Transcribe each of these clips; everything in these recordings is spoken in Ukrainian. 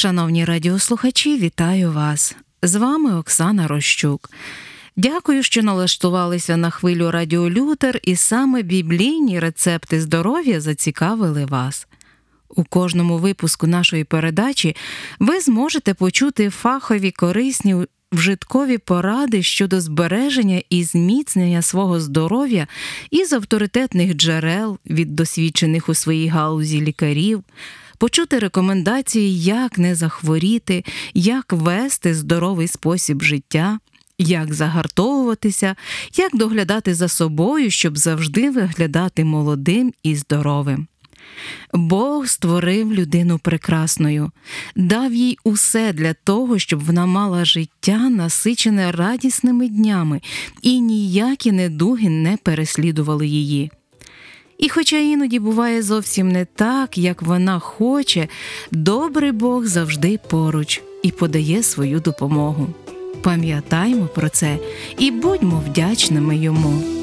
Шановні радіослухачі, вітаю вас! З вами Оксана Рощук. Дякую, що налаштувалися на хвилю Радіо Лютер, і саме біблійні рецепти здоров'я зацікавили вас. У кожному випуску нашої передачі ви зможете почути фахові корисні вжиткові поради щодо збереження і зміцнення свого здоров'я із авторитетних джерел від досвідчених у своїй галузі лікарів почути рекомендації, як не захворіти, як вести здоровий спосіб життя, як загартовуватися, як доглядати за собою, щоб завжди виглядати молодим і здоровим. Бог створив людину прекрасною, дав їй усе для того, щоб вона мала життя, насичене радісними днями, і ніякі недуги не переслідували її. І, хоча іноді буває зовсім не так, як вона хоче, добрий Бог завжди поруч і подає свою допомогу. Пам'ятаймо про це і будьмо вдячними йому.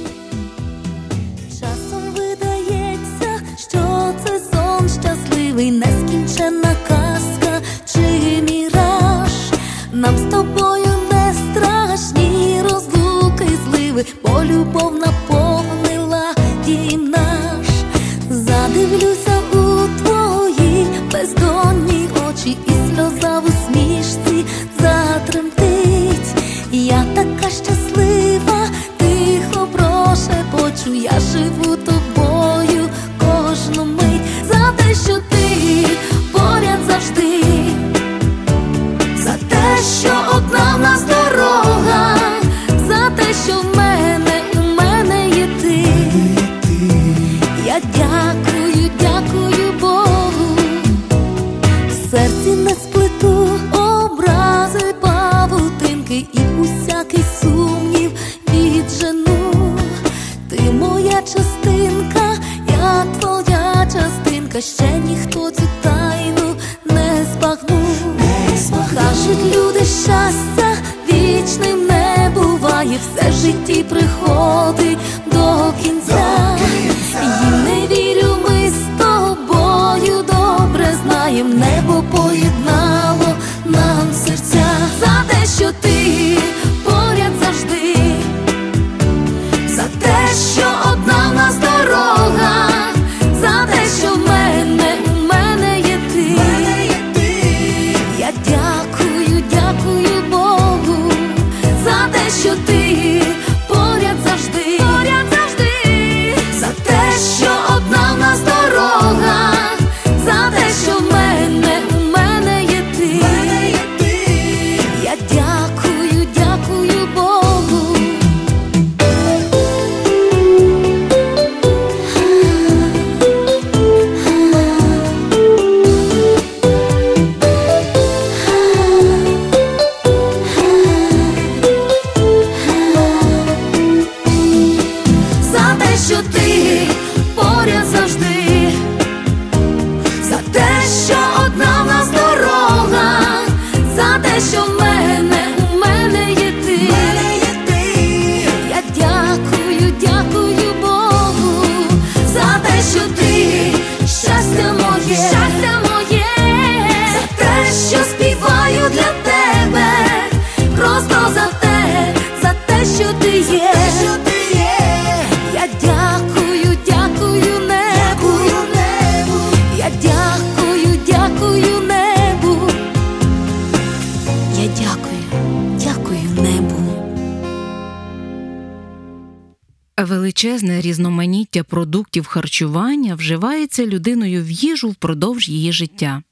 Величезне різноманіття продуктів харчування вживається людиною в їжу впродовж її життя.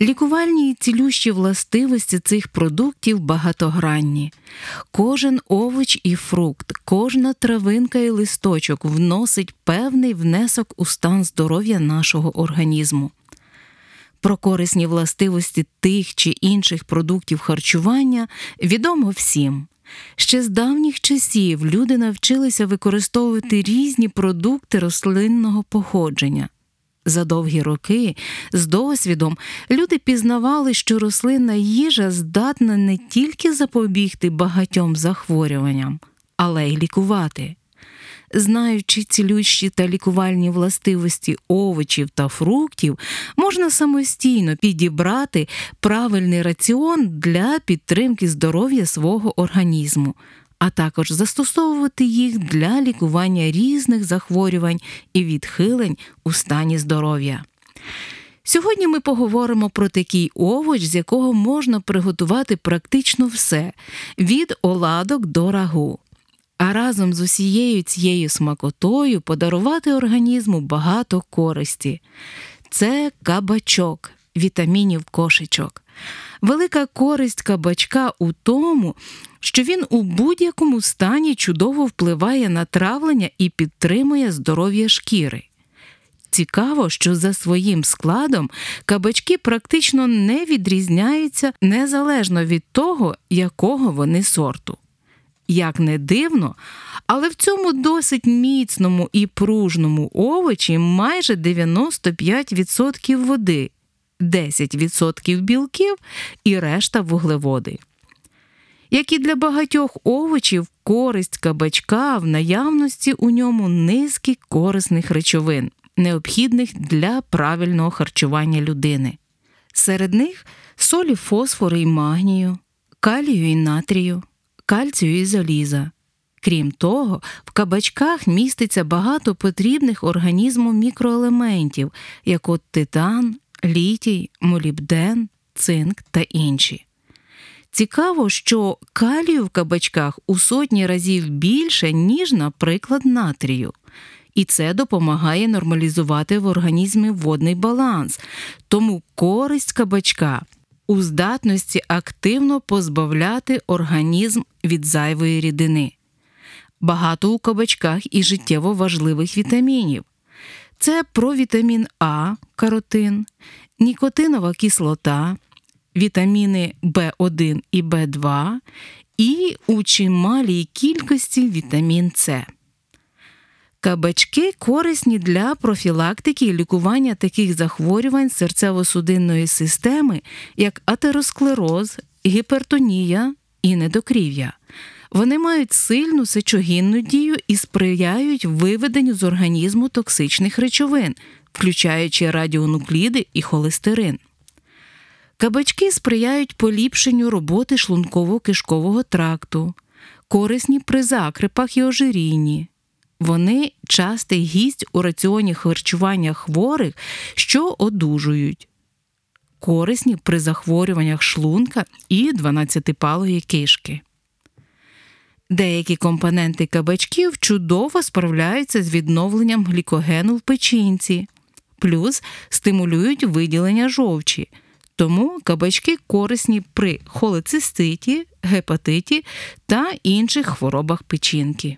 Лікувальні і цілющі властивості цих продуктів багатогранні. Кожен овоч і фрукт, кожна травинка і листочок вносить певний внесок у стан здоров'я нашого організму. Про корисні властивості тих чи інших продуктів харчування відомо всім. Ще з давніх часів люди навчилися використовувати різні продукти рослинного походження. За довгі роки з досвідом люди пізнавали, що рослинна їжа здатна не тільки запобігти багатьом захворюванням, але й лікувати. Знаючи цілющі та лікувальні властивості овочів та фруктів, можна самостійно підібрати правильний раціон для підтримки здоров'я свого організму, а також застосовувати їх для лікування різних захворювань і відхилень у стані здоров'я. Сьогодні ми поговоримо про такий овоч, з якого можна приготувати практично все від оладок до рагу. А разом з усією цією смакотою подарувати організму багато користі. Це кабачок, вітамінів кошечок. Велика користь кабачка у тому, що він у будь-якому стані чудово впливає на травлення і підтримує здоров'я шкіри. Цікаво, що за своїм складом кабачки практично не відрізняються незалежно від того, якого вони сорту. Як не дивно, але в цьому досить міцному і пружному овочі майже 95% води, 10% білків і решта вуглеводи. Як і для багатьох овочів, користь кабачка в наявності у ньому низки корисних речовин необхідних для правильного харчування людини. Серед них солі фосфору і магнію, калію і натрію, кальцію і заліза. Крім того, в кабачках міститься багато потрібних організму мікроелементів, як от титан, літій, молібден, цинк та інші. Цікаво, що калію в кабачках у сотні разів більше, ніж, наприклад, натрію і це допомагає нормалізувати в організмі водний баланс. Тому користь кабачка у здатності активно позбавляти організм від зайвої рідини. Багато у кабачках і життєво важливих вітамінів. Це провітамін А, каротин, нікотинова кислота, вітаміни В1 і В2 і у чималій кількості вітамін С. Кабачки корисні для профілактики і лікування таких захворювань серцево-судинної системи, як атеросклероз, гіпертонія і недокрів'я. Вони мають сильну сечогінну дію і сприяють виведенню з організму токсичних речовин, включаючи радіонукліди і холестерин. Кабачки сприяють поліпшенню роботи шлунково-кишкового тракту, корисні при закрипах і ожирінні. Вони частий гість у раціоні харчування хворих, що одужують, корисні при захворюваннях шлунка і 12-палої кишки. Деякі компоненти кабачків чудово справляються з відновленням глікогену в печінці, плюс стимулюють виділення жовчі. Тому кабачки корисні при холециститі, гепатиті та інших хворобах печінки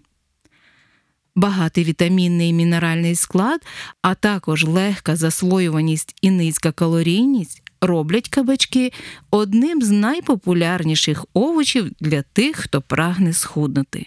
багатий вітамінний і мінеральний склад, а також легка засвоюваність і низька калорійність роблять кабачки одним з найпопулярніших овочів для тих, хто прагне схуднути.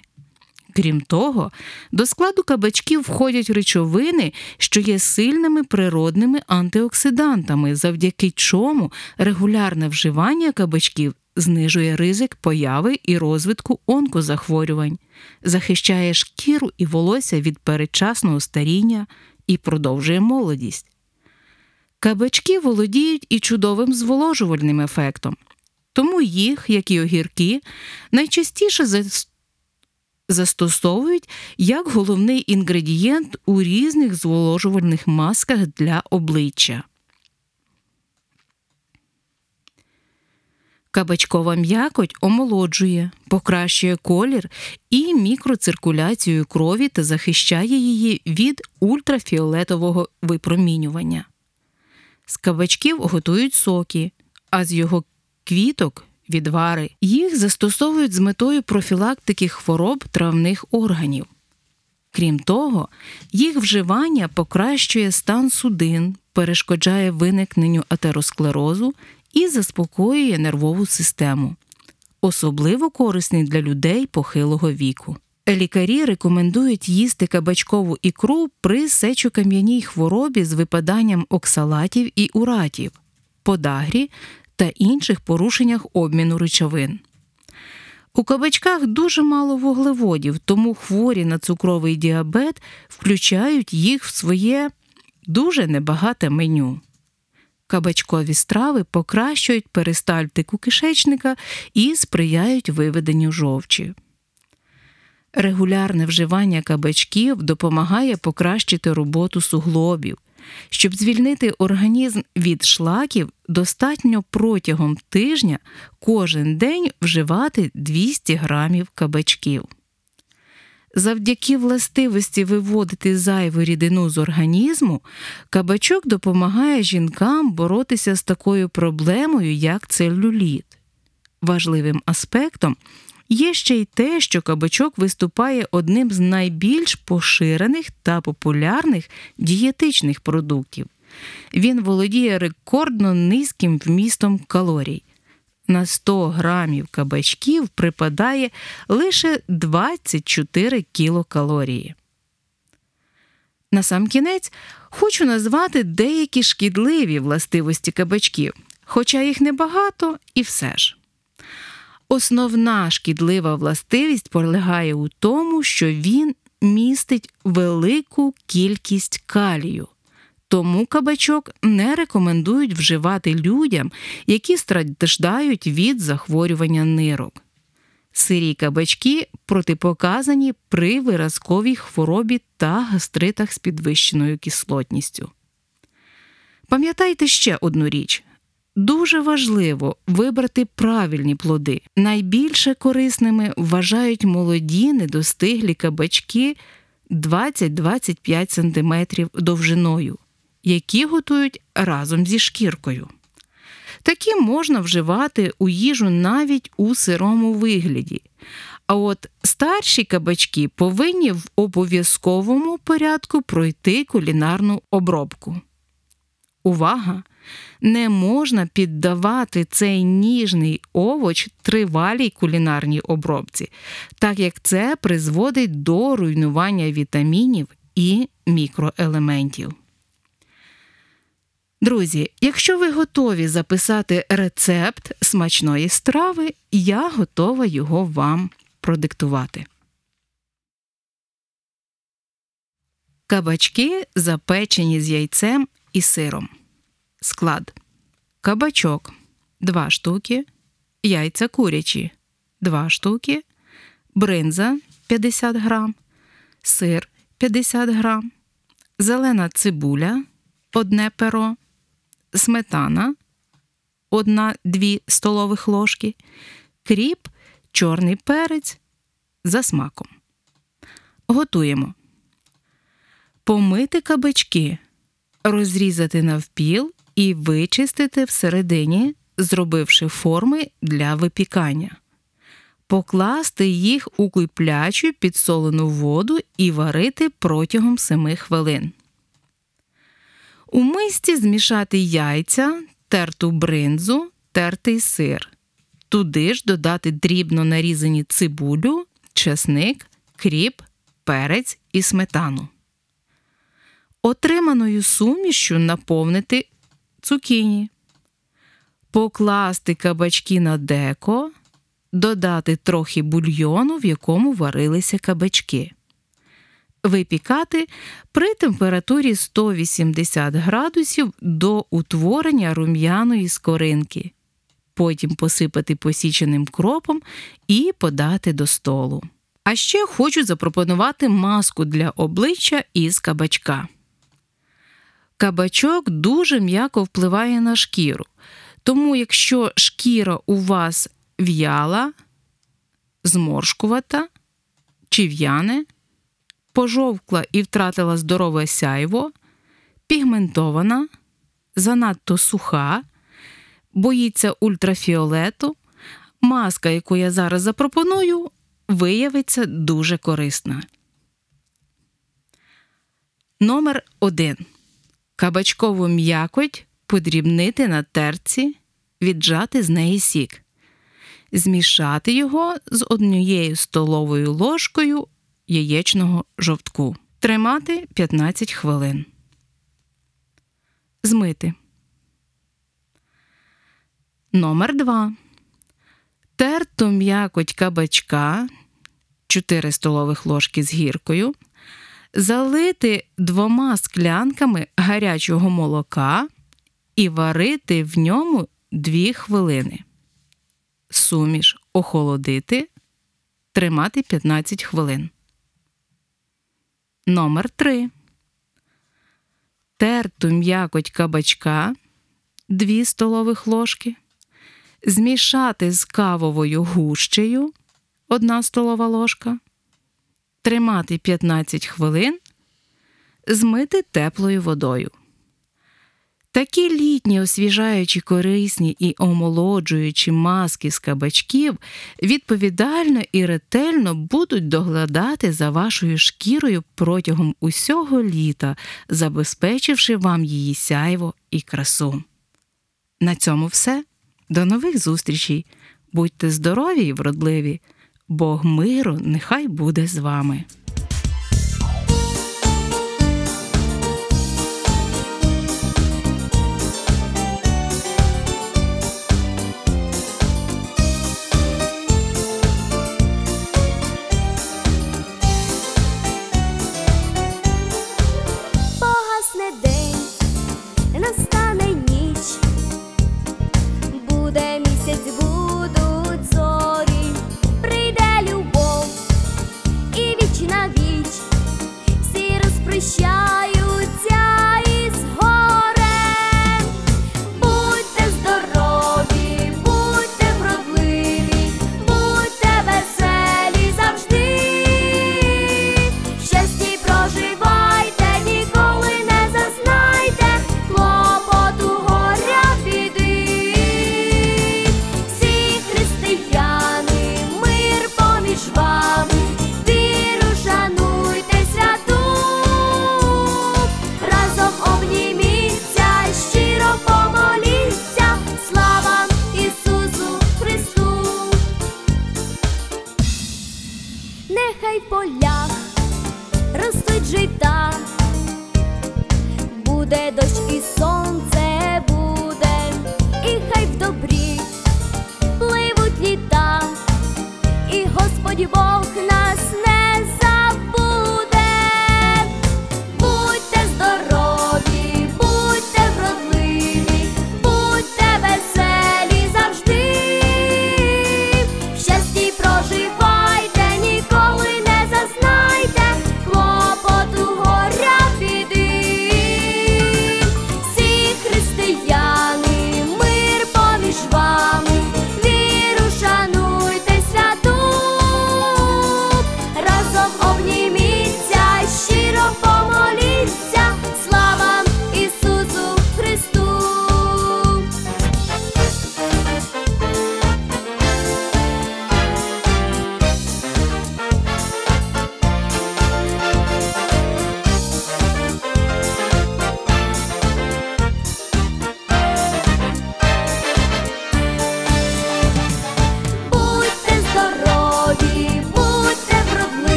Крім того, до складу кабачків входять речовини, що є сильними природними антиоксидантами, завдяки чому регулярне вживання кабачків знижує ризик появи і розвитку онкозахворювань, захищає шкіру і волосся від передчасного старіння і продовжує молодість. Кабачки володіють і чудовим зволожувальним ефектом, тому їх, як і огірки, найчастіше застосовують як головний інгредієнт у різних зволожувальних масках для обличчя. Кабачкова м'якоть омолоджує, покращує колір і мікроциркуляцію крові та захищає її від ультрафіолетового випромінювання. З кабачків готують соки, а з його квіток відвари. Їх застосовують з метою профілактики хвороб травних органів. Крім того, їх вживання покращує стан судин, перешкоджає виникненню атеросклерозу і заспокоює нервову систему, особливо корисний для людей похилого віку. Лікарі рекомендують їсти кабачкову ікру при сечокам'яній хворобі з випаданням оксалатів і уратів, подагрі та інших порушеннях обміну речовин. У кабачках дуже мало вуглеводів, тому хворі на цукровий діабет включають їх в своє дуже небагате меню. Кабачкові страви покращують перистальтику кишечника і сприяють виведенню жовчі. Регулярне вживання кабачків допомагає покращити роботу суглобів. Щоб звільнити організм від шлаків, достатньо протягом тижня кожен день вживати 200 грамів кабачків. Завдяки властивості виводити зайву рідину з організму, кабачок допомагає жінкам боротися з такою проблемою, як целюліт. Важливим аспектом є ще й те, що кабачок виступає одним з найбільш поширених та популярних дієтичних продуктів. Він володіє рекордно низьким вмістом калорій на 100 грамів кабачків припадає лише 24 кілокалорії. Насамкінець хочу назвати деякі шкідливі властивості кабачків, хоча їх небагато і все ж. Основна шкідлива властивість полягає у тому, що він містить велику кількість калію. Тому кабачок не рекомендують вживати людям, які страждають від захворювання нирок. Сирі кабачки протипоказані при виразковій хворобі та гастритах з підвищеною кислотністю. Пам'ятайте ще одну річ. Дуже важливо вибрати правильні плоди. Найбільше корисними вважають молоді недостиглі кабачки 20-25 см довжиною які готують разом зі шкіркою. Такі можна вживати у їжу навіть у сирому вигляді. А от старші кабачки повинні в обов'язковому порядку пройти кулінарну обробку. Увага! Не можна піддавати цей ніжний овоч тривалій кулінарній обробці, так як це призводить до руйнування вітамінів і мікроелементів. Друзі, якщо ви готові записати рецепт смачної страви, я готова його вам продиктувати. Кабачки запечені з яйцем і сиром. Склад. Кабачок 2 штуки. Яйця курячі 2 штуки. Бринза 50 грам. Сир 50 грам. Зелена цибуля. Одне перо сметана 1-2 столових ложки, кріп, чорний перець за смаком. Готуємо. Помити кабачки, розрізати навпіл і вичистити всередині, зробивши форми для випікання. Покласти їх у киплячу підсолену воду і варити протягом 7 хвилин. У мисці змішати яйця, терту бринзу, тертий сир. Туди ж додати дрібно нарізані цибулю, чесник, кріп, перець і сметану. Отриманою сумішю наповнити цукіні, покласти кабачки на деко, додати трохи бульйону, в якому варилися кабачки випікати при температурі 180 градусів до утворення рум'яної скоринки. Потім посипати посіченим кропом і подати до столу. А ще хочу запропонувати маску для обличчя із кабачка. Кабачок дуже м'яко впливає на шкіру. Тому, якщо шкіра у вас в'яла, зморшкувата чи в'яне, пожовкла і втратила здорове сяйво, пігментована, занадто суха, боїться ультрафіолету, маска, яку я зараз запропоную, виявиться дуже корисна. Номер 1. Кабачкову м'якоть подрібнити на терці, віджати з неї сік. Змішати його з однією столовою ложкою яєчного жовтку. Тримати 15 хвилин. Змити. Номер 2. терту м'якоть кабачка 4 столових ложки з гіркою, залити двома склянками гарячого молока і варити в ньому 2 хвилини. Суміш охолодити, тримати 15 хвилин. Номер 3. Терту м'якоть кабачка 2 столових ложки. Змішати з кавовою гущею 1 столова ложка. Тримати 15 хвилин. Змити теплою водою. Такі літні освіжаючі корисні і омолоджуючі маски з кабачків відповідально і ретельно будуть доглядати за вашою шкірою протягом усього літа, забезпечивши вам її сяйво і красу. На цьому все. До нових зустрічей. Будьте здорові і вродливі. Бог миру нехай буде з вами.